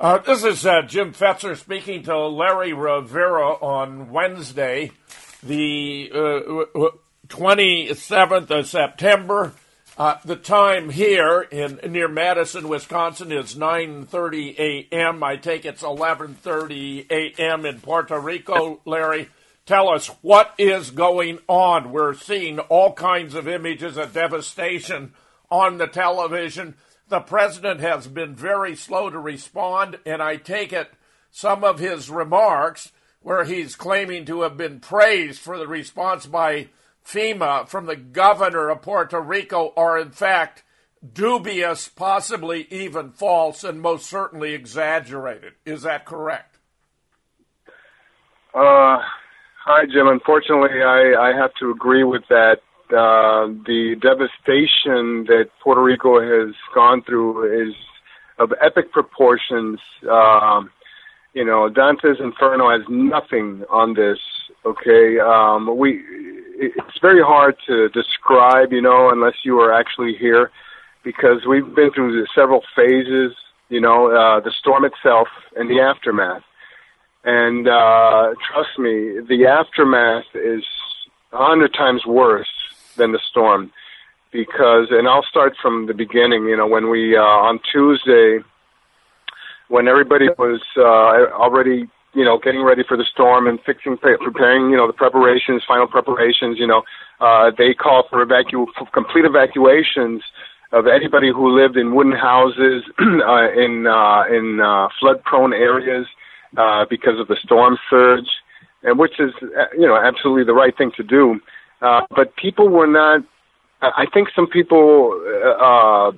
Uh, this is uh, Jim Fetzer speaking to Larry Rivera on Wednesday, the uh, 27th of September. Uh, the time here in near Madison, Wisconsin is 9:30 a.m. I take it's 11:30 a.m. in Puerto Rico. Larry, tell us what is going on. We're seeing all kinds of images of devastation on the television the president has been very slow to respond, and I take it some of his remarks, where he's claiming to have been praised for the response by FEMA from the governor of Puerto Rico, are in fact dubious, possibly even false, and most certainly exaggerated. Is that correct? Uh, hi, Jim. Unfortunately, I, I have to agree with that uh, the devastation that Puerto Rico has gone through is of epic proportions. Um, you know, Dante's Inferno has nothing on this. Okay, um, we it's very hard to describe, you know, unless you are actually here, because we've been through several phases. You know, uh, the storm itself and the aftermath. And uh, trust me, the aftermath is a hundred times worse than the storm. Because and I'll start from the beginning you know when we uh, on Tuesday when everybody was uh, already you know getting ready for the storm and fixing preparing you know the preparations final preparations you know uh, they called for evacu for complete evacuations of anybody who lived in wooden houses uh, in uh, in uh, flood prone areas uh, because of the storm surge and which is uh, you know absolutely the right thing to do uh, but people were not. I think some people uh,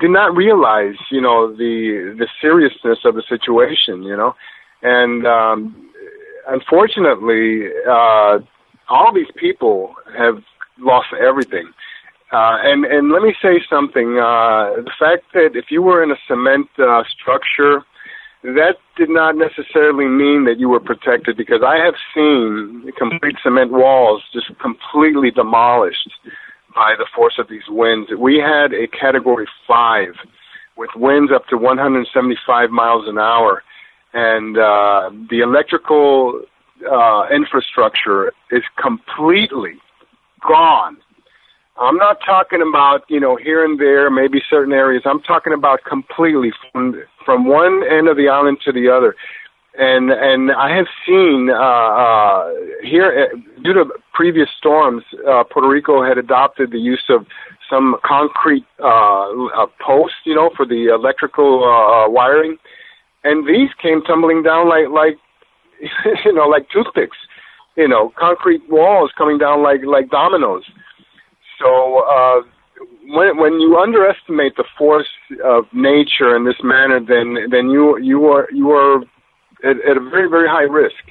did not realize, you know, the the seriousness of the situation, you know, and um, unfortunately, uh, all these people have lost everything. Uh, and and let me say something. Uh, the fact that if you were in a cement uh, structure that did not necessarily mean that you were protected because I have seen complete cement walls just completely demolished by the force of these winds. We had a category five with winds up to 175 miles an hour, and uh, the electrical uh, infrastructure is completely gone. I'm not talking about you know here and there, maybe certain areas. I'm talking about completely from from one end of the island to the other. And and I have seen uh, uh, here uh, due to previous storms, uh, Puerto Rico had adopted the use of some concrete uh, uh, posts, you know, for the electrical uh, uh wiring, and these came tumbling down like like you know like toothpicks, you know, concrete walls coming down like like dominoes. So uh, when when you underestimate the force of nature in this manner, then then you you are you are at, at a very very high risk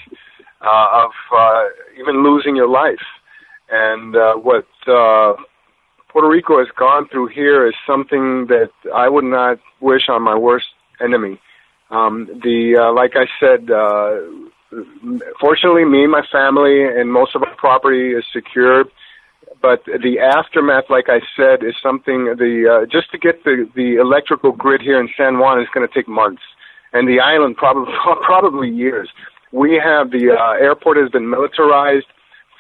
uh, of uh, even losing your life. And uh, what uh, Puerto Rico has gone through here is something that I would not wish on my worst enemy. Um, the uh, like I said, uh, fortunately, me, my family, and most of our property is secure but the aftermath, like I said, is something. The uh, just to get the the electrical grid here in San Juan is going to take months, and the island probably probably years. We have the uh, airport has been militarized.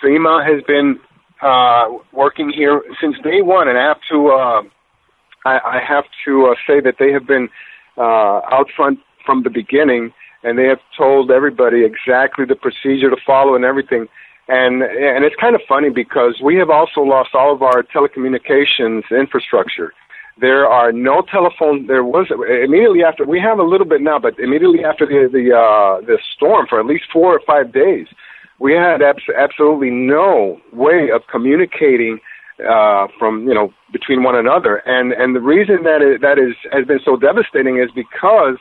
FEMA has been uh, working here since day one, and I have to uh, I, I have to uh, say that they have been uh, out front from the beginning, and they have told everybody exactly the procedure to follow and everything and and it's kind of funny because we have also lost all of our telecommunications infrastructure. There are no telephone. There was immediately after we have a little bit now, but immediately after the the uh, the storm for at least four or five days, we had abs- absolutely no way of communicating uh, from you know between one another. And and the reason that is, that is has been so devastating is because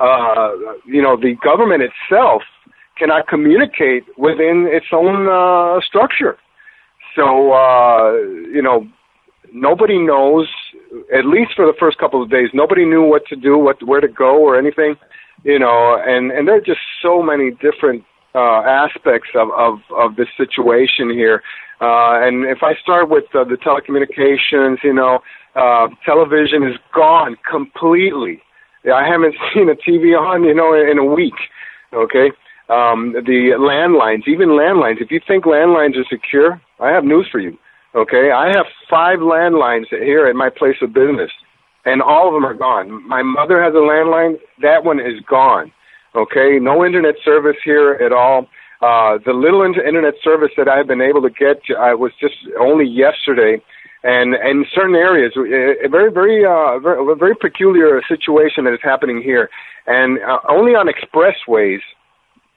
uh, you know the government itself cannot communicate within its own uh, structure. So, uh, you know, nobody knows, at least for the first couple of days, nobody knew what to do, what where to go or anything, you know, and, and there are just so many different uh, aspects of, of, of this situation here. Uh, and if I start with uh, the telecommunications, you know, uh, television is gone completely. I haven't seen a TV on, you know, in a week. Okay, um, the landlines, even landlines. If you think landlines are secure, I have news for you. Okay, I have five landlines here at my place of business, and all of them are gone. My mother has a landline; that one is gone. Okay, no internet service here at all. Uh, the little internet service that I've been able to get I was just only yesterday, and in certain areas, a very, very, uh, very, very peculiar situation that is happening here, and uh, only on expressways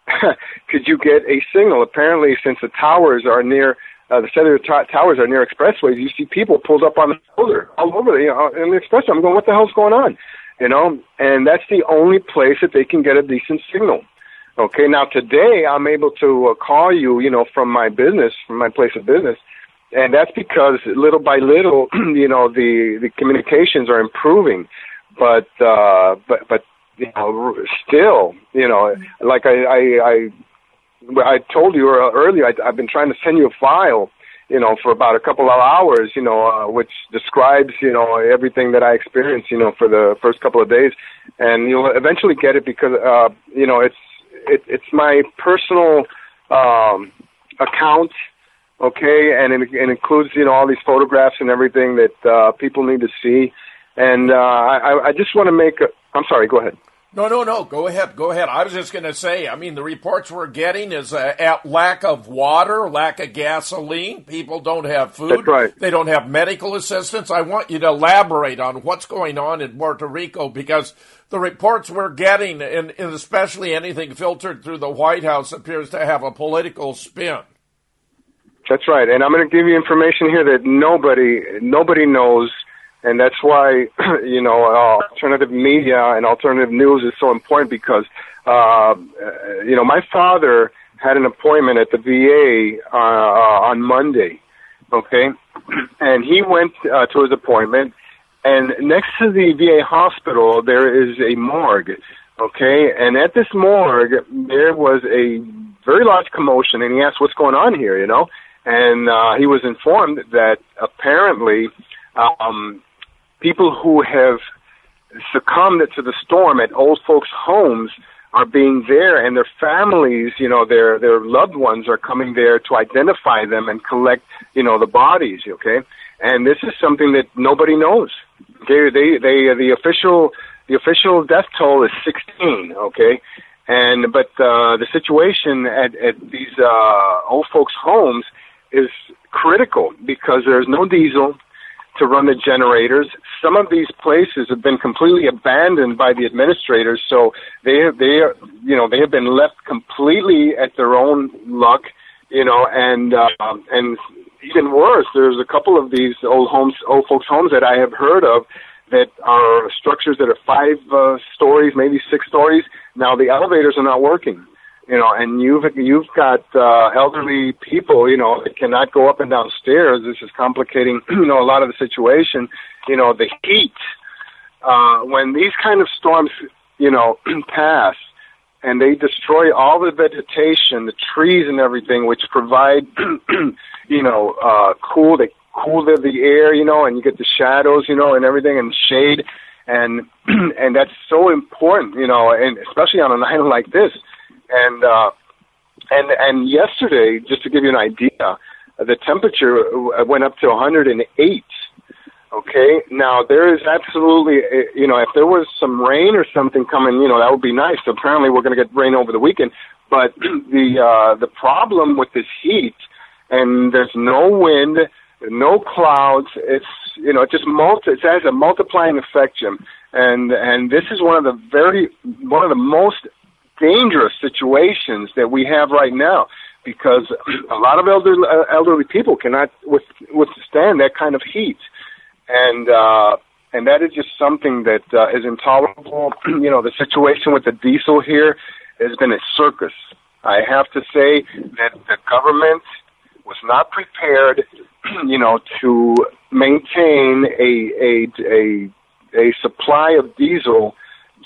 could you get a signal. Apparently, since the towers are near uh, the cellular t- towers are near expressways, you see people pulled up on the shoulder all over the, you know, in the expressway. I'm going, what the hell's going on? You know, and that's the only place that they can get a decent signal. Okay, now today I'm able to uh, call you, you know, from my business, from my place of business, and that's because little by little, you know, the the communications are improving, but uh, but but you know, still, you know, like I I I, I told you earlier, I, I've been trying to send you a file, you know, for about a couple of hours, you know, uh, which describes, you know, everything that I experienced, you know, for the first couple of days, and you'll eventually get it because, uh, you know, it's it, it's my personal um, account, okay, and it, it includes you know all these photographs and everything that uh, people need to see. And uh, I, I just want to make. A, I'm sorry. Go ahead. No, no, no. Go ahead. Go ahead. I was just going to say. I mean, the reports we're getting is uh, a, lack of water, lack of gasoline. People don't have food. That's right. They don't have medical assistance. I want you to elaborate on what's going on in Puerto Rico because the reports we're getting, and, and especially anything filtered through the White House, appears to have a political spin. That's right, and I'm going to give you information here that nobody nobody knows, and that's why you know uh, alternative media and alternative news is so important because uh, you know my father had an appointment at the VA uh, uh, on Monday, okay, and he went uh, to his appointment and next to the VA hospital, there is a morgue. Okay, and at this morgue, there was a very large commotion, and he asked, "What's going on here?" You know, and uh, he was informed that apparently um, people who have succumbed to the storm at old folks' homes are being there, and their families, you know, their their loved ones are coming there to identify them and collect, you know, the bodies. Okay, and this is something that nobody knows. Okay, they they the official the official death toll is 16. Okay, and but uh, the situation at at these uh, old folks' homes is critical because there's no diesel to run the generators. Some of these places have been completely abandoned by the administrators, so they they are you know they have been left completely at their own luck, you know, and uh, and even worse, there's a couple of these old homes, old folks' homes that I have heard of that are structures that are five uh, stories, maybe six stories. Now the elevators are not working, you know, and you've you've got uh, elderly people, you know, that cannot go up and down stairs. This is complicating, you know, a lot of the situation. You know, the heat. Uh, when these kind of storms, you know, pass, and they destroy all the vegetation, the trees and everything, which provide, you know, uh, cool, they cool the, the air, you know, and you get the shadows, you know, and everything and shade. And, and that's so important, you know, and especially on an island like this. And, uh, and, and yesterday, just to give you an idea, the temperature went up to 108 Okay. Now there is absolutely, you know, if there was some rain or something coming, you know, that would be nice. Apparently, we're going to get rain over the weekend. But the uh, the problem with this heat, and there's no wind, no clouds. It's you know, it just multi. It has a multiplying effect, Jim. And and this is one of the very one of the most dangerous situations that we have right now because a lot of elderly, uh, elderly people cannot with, withstand that kind of heat and uh, and that is just something that uh, is intolerable. you know, the situation with the diesel here has been a circus. I have to say that the government was not prepared, you know, to maintain a a a a supply of diesel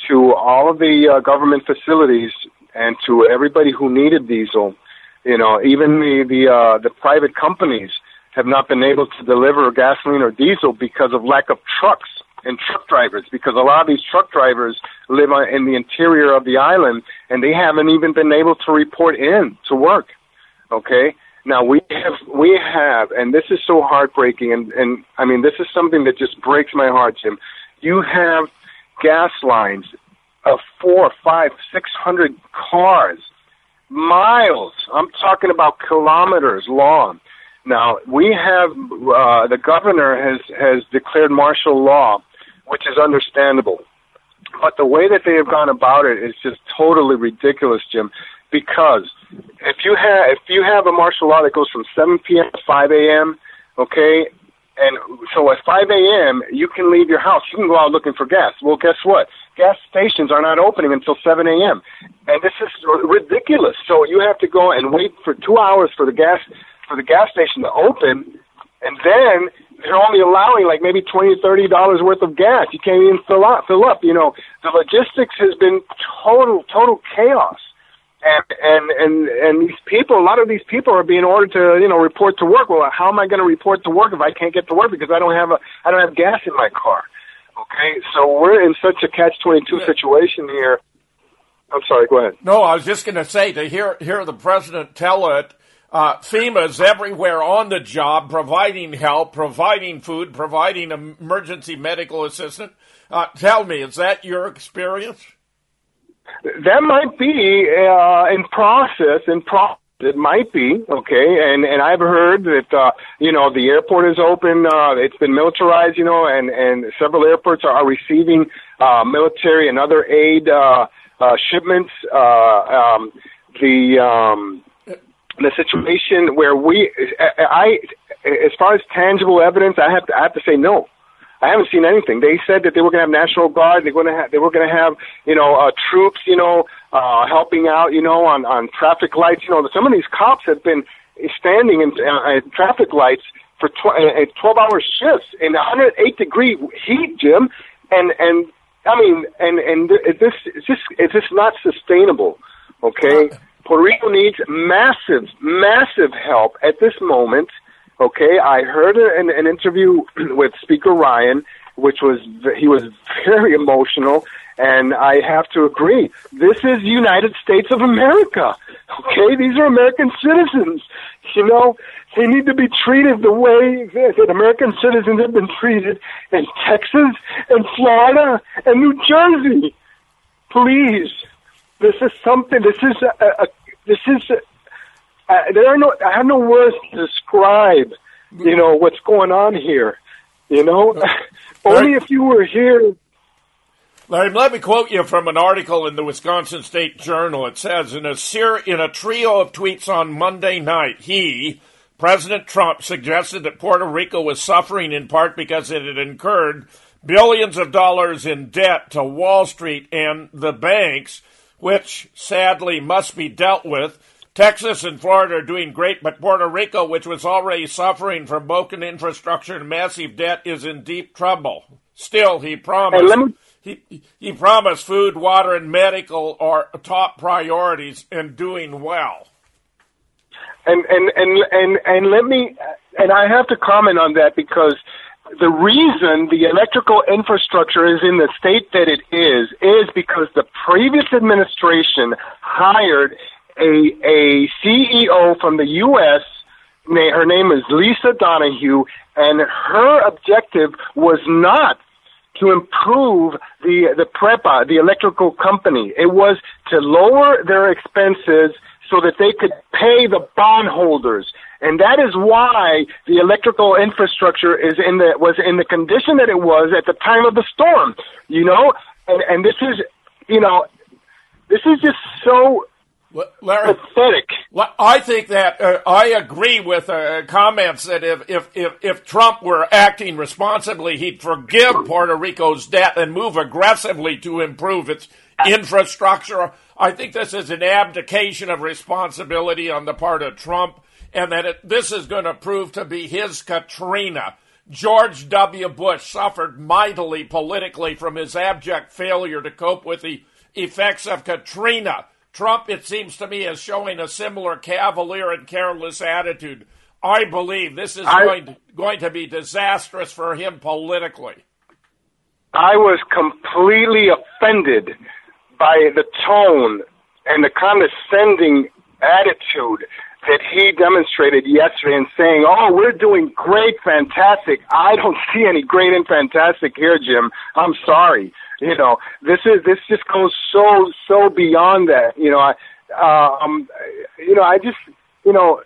to all of the uh, government facilities and to everybody who needed diesel. You know, even the the uh, the private companies have not been able to deliver gasoline or diesel because of lack of trucks and truck drivers because a lot of these truck drivers live in the interior of the island and they haven't even been able to report in to work. Okay? Now we have we have and this is so heartbreaking and and I mean this is something that just breaks my heart, Jim. You have gas lines of four, five, six hundred cars, miles. I'm talking about kilometers long. Now we have uh, the governor has has declared martial law, which is understandable, but the way that they have gone about it is just totally ridiculous, Jim. Because if you have if you have a martial law that goes from 7 p.m. to 5 a.m., okay, and so at 5 a.m., you can leave your house. You can go out looking for gas. Well, guess what? Gas stations are not opening until 7 a.m. And this is ridiculous. So you have to go and wait for two hours for the gas for the gas station to open, and then they're only allowing like maybe twenty, thirty dollars worth of gas. You can't even fill up. Fill up. You know, the logistics has been total, total chaos and and and and these people, a lot of these people are being ordered to, you know, report to work. Well, how am I going to report to work if I can't get to work because I don't have a, I don't have gas in my car? Okay, so we're in such a catch twenty two situation here. I'm sorry. Go ahead. No, I was just going to say to hear hear the president tell it. Uh, FEMA's everywhere on the job, providing help, providing food, providing emergency medical assistance. Uh, tell me, is that your experience? That might be uh, in process. In process, it might be okay. And and I've heard that uh, you know the airport is open. Uh, it's been militarized. You know, and and several airports are, are receiving uh, military and other aid uh, uh, shipments. Uh, um, the um, the situation where we, I, as far as tangible evidence, I have to, I have to say no. I haven't seen anything. They said that they were going to have National Guard. They're going to have, they were going to have, you know, uh, troops, you know, uh, helping out, you know, on, on traffic lights. You know, some of these cops have been standing in uh, traffic lights for tw- uh, 12 hour shifts in 108 degree heat, Jim. And, and, I mean, and, and this, is just, it's just not sustainable. Okay. Puerto Rico needs massive, massive help at this moment. Okay, I heard an, an interview with Speaker Ryan, which was he was very emotional, and I have to agree. This is United States of America. Okay, these are American citizens. You know, they need to be treated the way that American citizens have been treated in Texas and Florida and New Jersey. Please, this is something. This is a, a this is uh, there are no, I have no words to describe, you know, what's going on here. You know, only if you were here. Larry, let me quote you from an article in the Wisconsin State Journal. It says in a ser- in a trio of tweets on Monday night, he, President Trump, suggested that Puerto Rico was suffering in part because it had incurred billions of dollars in debt to Wall Street and the banks, which sadly must be dealt with Texas and Florida are doing great, but Puerto Rico, which was already suffering from broken infrastructure and massive debt, is in deep trouble. Still, he promised. Me, he, he promised food, water, and medical are top priorities and doing well. And and and and and let me and I have to comment on that because the reason the electrical infrastructure is in the state that it is is because the previous administration hired a a CEO from the U.S. Her name is Lisa Donahue, and her objective was not to improve the the PREPA, uh, the electrical company. It was to lower their expenses so that they could pay the bondholders. And that is why the electrical infrastructure is in the was in the condition that it was at the time of the storm. You know, and and this is you know this is just so Larry, pathetic. I think that uh, I agree with uh, comments that if, if, if, if Trump were acting responsibly, he'd forgive Puerto Rico's debt and move aggressively to improve its infrastructure. I think this is an abdication of responsibility on the part of Trump, and that it, this is going to prove to be his Katrina. George W. Bush suffered mightily politically from his abject failure to cope with the effects of Katrina. Trump, it seems to me, is showing a similar cavalier and careless attitude. I believe this is I, going, to, going to be disastrous for him politically. I was completely offended by the tone and the condescending attitude that he demonstrated yesterday in saying, "Oh, we're doing great, fantastic." I don't see any great and fantastic here, Jim. I'm sorry. You know, this is this just goes so so beyond that. You know, I um, you know, I just you know,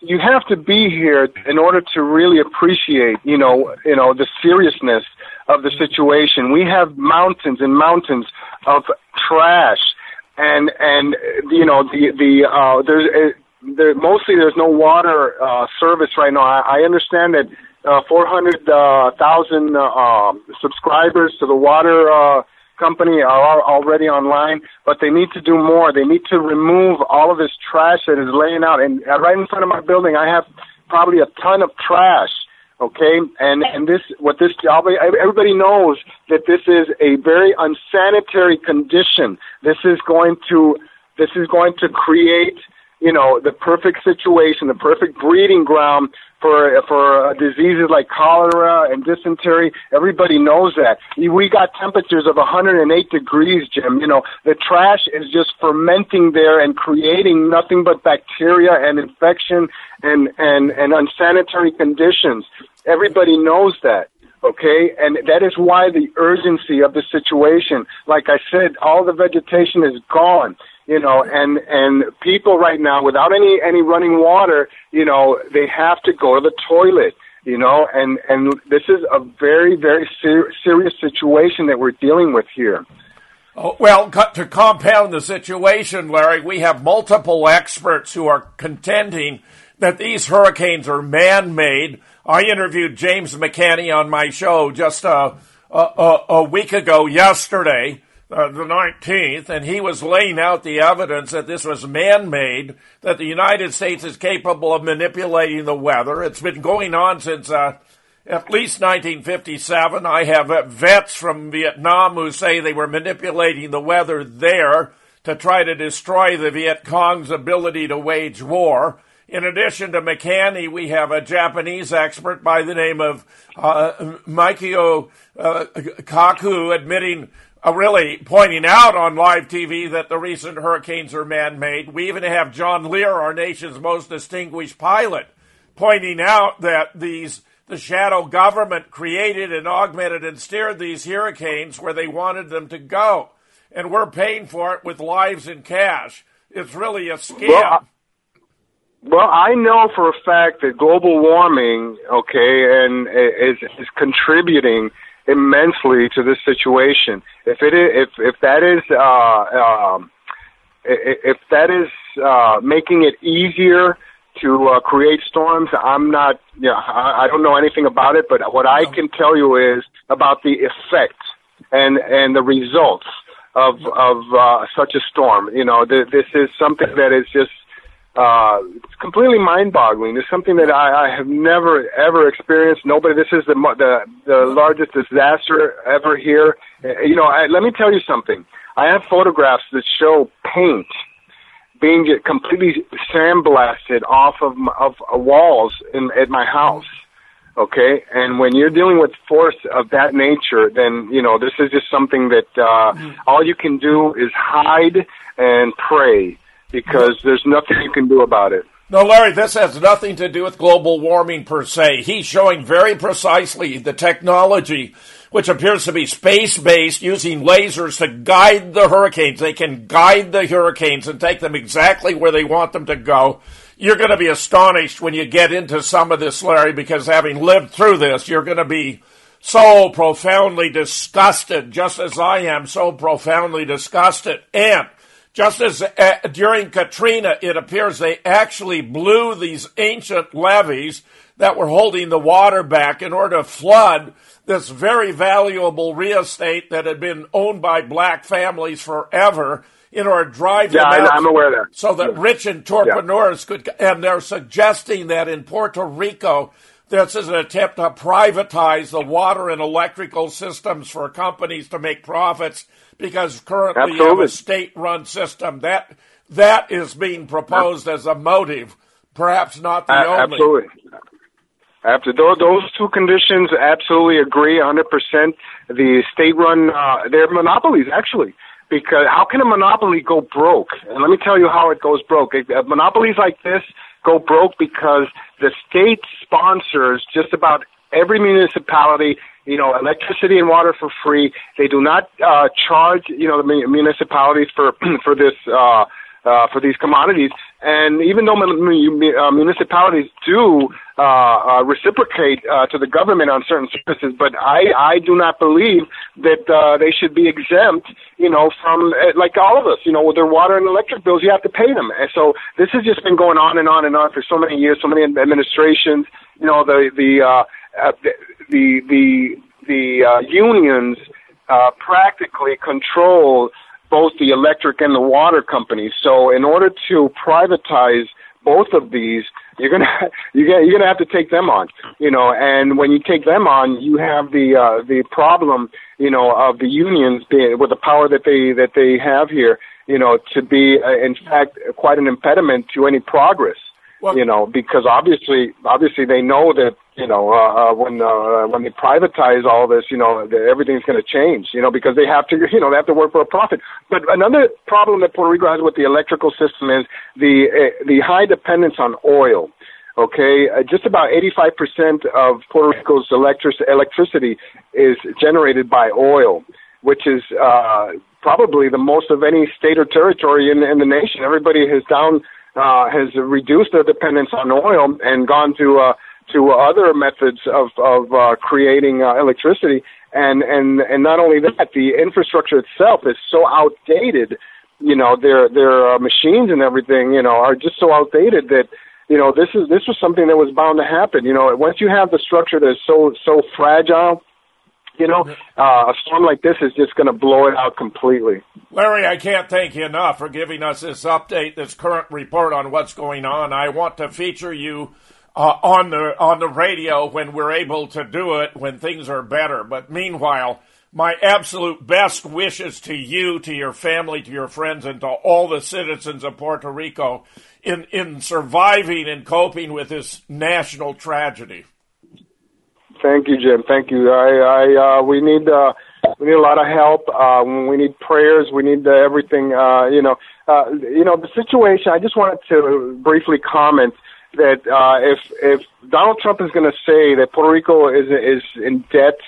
you have to be here in order to really appreciate, you know, you know the seriousness of the situation. We have mountains and mountains of trash, and and you know the the uh, there's uh, there mostly there's no water uh, service right now. I, I understand that uh, 400,000 uh, uh, subscribers to the water. Uh, company are already online, but they need to do more. They need to remove all of this trash that is laying out. And uh, right in front of my building, I have probably a ton of trash. Okay, and and this what this job, everybody knows that this is a very unsanitary condition. This is going to this is going to create you know the perfect situation, the perfect breeding ground for for uh, diseases like cholera and dysentery. Everybody knows that. We got temperatures of 108 degrees, Jim. You know, the trash is just fermenting there and creating nothing but bacteria and infection and and and unsanitary conditions. Everybody knows that. Okay, and that is why the urgency of the situation. Like I said, all the vegetation is gone you know, and and people right now without any any running water, you know, they have to go to the toilet, you know, and and this is a very very ser- serious situation that we're dealing with here. Oh, well, to compound the situation, Larry, we have multiple experts who are contending that these hurricanes are man-made. I interviewed James McCanney on my show just a, a, a week ago yesterday uh, the 19th, and he was laying out the evidence that this was man made, that the United States is capable of manipulating the weather. It's been going on since uh, at least 1957. I have uh, vets from Vietnam who say they were manipulating the weather there to try to destroy the Viet Cong's ability to wage war. In addition to McCanney, we have a Japanese expert by the name of uh, uh, Kaku admitting uh, really pointing out on live TV that the recent hurricanes are man made. We even have John Lear, our nation's most distinguished pilot, pointing out that these the shadow government created and augmented and steered these hurricanes where they wanted them to go. And we're paying for it with lives and cash. It's really a scam. Well, well, I know for a fact that global warming, okay, and is is contributing immensely to this situation. If it is, if if that is uh, um, if that is uh, making it easier to uh, create storms, I'm not. You know, I, I don't know anything about it, but what I can tell you is about the effect and and the results of of uh, such a storm. You know, th- this is something that is just uh, it's completely mind-boggling. It's something that I, I have never ever experienced. Nobody. This is the the the largest disaster ever here. Uh, you know, I, let me tell you something. I have photographs that show paint being completely sandblasted off of of walls in at my house. Okay, and when you're dealing with force of that nature, then you know this is just something that uh, mm-hmm. all you can do is hide and pray because there's nothing you can do about it. No, Larry, this has nothing to do with global warming per se. He's showing very precisely the technology, which appears to be space based, using lasers to guide the hurricanes. They can guide the hurricanes and take them exactly where they want them to go. You're going to be astonished when you get into some of this, Larry, because having lived through this, you're going to be so profoundly disgusted, just as I am so profoundly disgusted. And just as uh, during Katrina, it appears they actually blew these ancient levees that were holding the water back in order to flood this very valuable real estate that had been owned by black families forever in order to drive yeah, them out I'm aware of that. so that yeah. rich entrepreneurs yeah. could, and they're suggesting that in Puerto Rico, this is an attempt to privatize the water and electrical systems for companies to make profits because currently Absolutely. you have a state-run system. That that is being proposed as a motive, perhaps not the only. Absolutely. After those, those two conditions, absolutely agree 100%. The state-run, uh, they're monopolies actually. Because how can a monopoly go broke? And let me tell you how it goes broke. Monopolies like this go broke because the state sponsors just about every municipality you know, electricity and water for free. They do not uh, charge, you know, the municipalities for for this uh, uh, for these commodities. And even though uh, municipalities do uh, uh, reciprocate uh, to the government on certain services, but I, I do not believe that uh, they should be exempt, you know, from uh, like all of us, you know, with their water and electric bills, you have to pay them. And so this has just been going on and on and on for so many years, so many administrations. You know, the the uh, uh, the the the uh, unions uh, practically control both the electric and the water companies. So in order to privatize both of these, you're gonna you get you're gonna have to take them on, you know. And when you take them on, you have the uh, the problem, you know, of the unions being with the power that they that they have here, you know, to be uh, in fact quite an impediment to any progress. Well, you know, because obviously, obviously they know that you know uh, uh, when uh, when they privatize all this, you know, everything's going to change. You know, because they have to, you know, they have to work for a profit. But another problem that Puerto Rico has with the electrical system is the uh, the high dependence on oil. Okay, uh, just about 85% of Puerto Rico's electric electricity is generated by oil, which is uh, probably the most of any state or territory in, in the nation. Everybody has down uh, has reduced their dependence on oil and gone to uh, to other methods of of uh, creating uh, electricity. And and and not only that, the infrastructure itself is so outdated. You know, their their uh, machines and everything, you know, are just so outdated that you know this is this was something that was bound to happen. You know, once you have the structure that is so so fragile you know, uh, a storm like this is just going to blow it out completely. Larry, I can't thank you enough for giving us this update, this current report on what's going on. I want to feature you uh, on the on the radio when we're able to do it when things are better. But meanwhile, my absolute best wishes to you, to your family, to your friends, and to all the citizens of Puerto Rico in in surviving and coping with this national tragedy. Thank you, Jim. Thank you. I, I, uh, we need, uh, we need a lot of help. Uh, we need prayers. We need uh, everything. Uh, you know, uh, you know the situation. I just wanted to briefly comment that uh, if if Donald Trump is going to say that Puerto Rico is is in debt,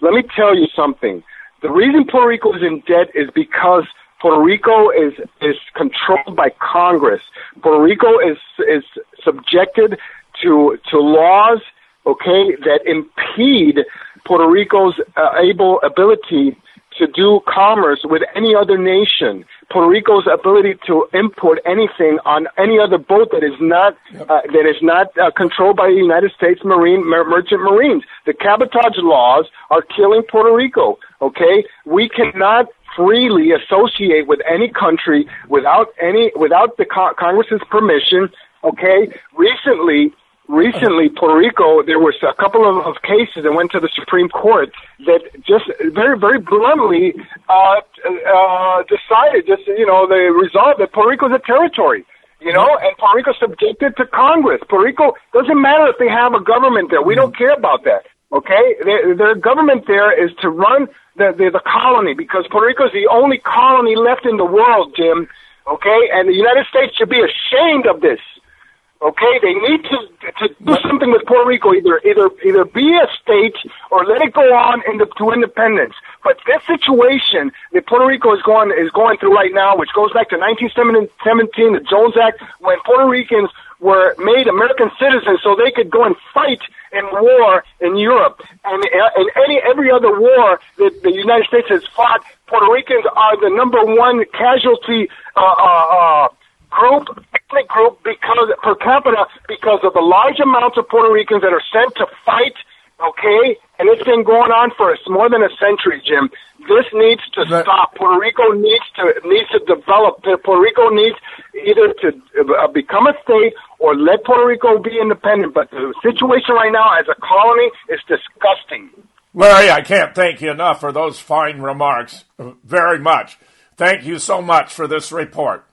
let me tell you something. The reason Puerto Rico is in debt is because Puerto Rico is is controlled by Congress. Puerto Rico is is subjected to to laws okay, that impede Puerto Rico's uh, able ability to do commerce with any other nation. Puerto Rico's ability to import anything on any other boat that is not uh, that is not uh, controlled by the United States Marine mer- Merchant Marines. The cabotage laws are killing Puerto Rico. Okay, we cannot freely associate with any country without any without the co- Congress's permission. Okay, recently recently Puerto Rico, there was a couple of, of cases that went to the Supreme Court that just very, very bluntly uh, uh, decided, just you know, they resolved that Puerto Rico is a territory. You know, and Puerto Rico subjected to Congress. Puerto Rico doesn't matter if they have a government there. We don't care about that. Okay, their, their government there is to run the, the the colony because Puerto Rico is the only colony left in the world, Jim. Okay, and the United States should be ashamed of this. Okay, they need to to do something with Puerto Rico. Either either either be a state or let it go on into to independence. But this situation that Puerto Rico is going is going through right now, which goes back to 1917, the Jones Act, when Puerto Ricans were made American citizens so they could go and fight in war in Europe and in any every other war that the United States has fought. Puerto Ricans are the number one casualty uh, uh, uh, group, ethnic group, because per capita, because of the large amounts of Puerto Ricans that are sent to fight. Okay, and it's been going on for more than a century, Jim. This needs to but, stop. Puerto Rico needs to needs to develop. Puerto Rico needs either to uh, become a state or let Puerto Rico be independent. But the situation right now as a colony is disgusting. Larry, I can't thank you enough for those fine remarks. Very much. Thank you so much for this report.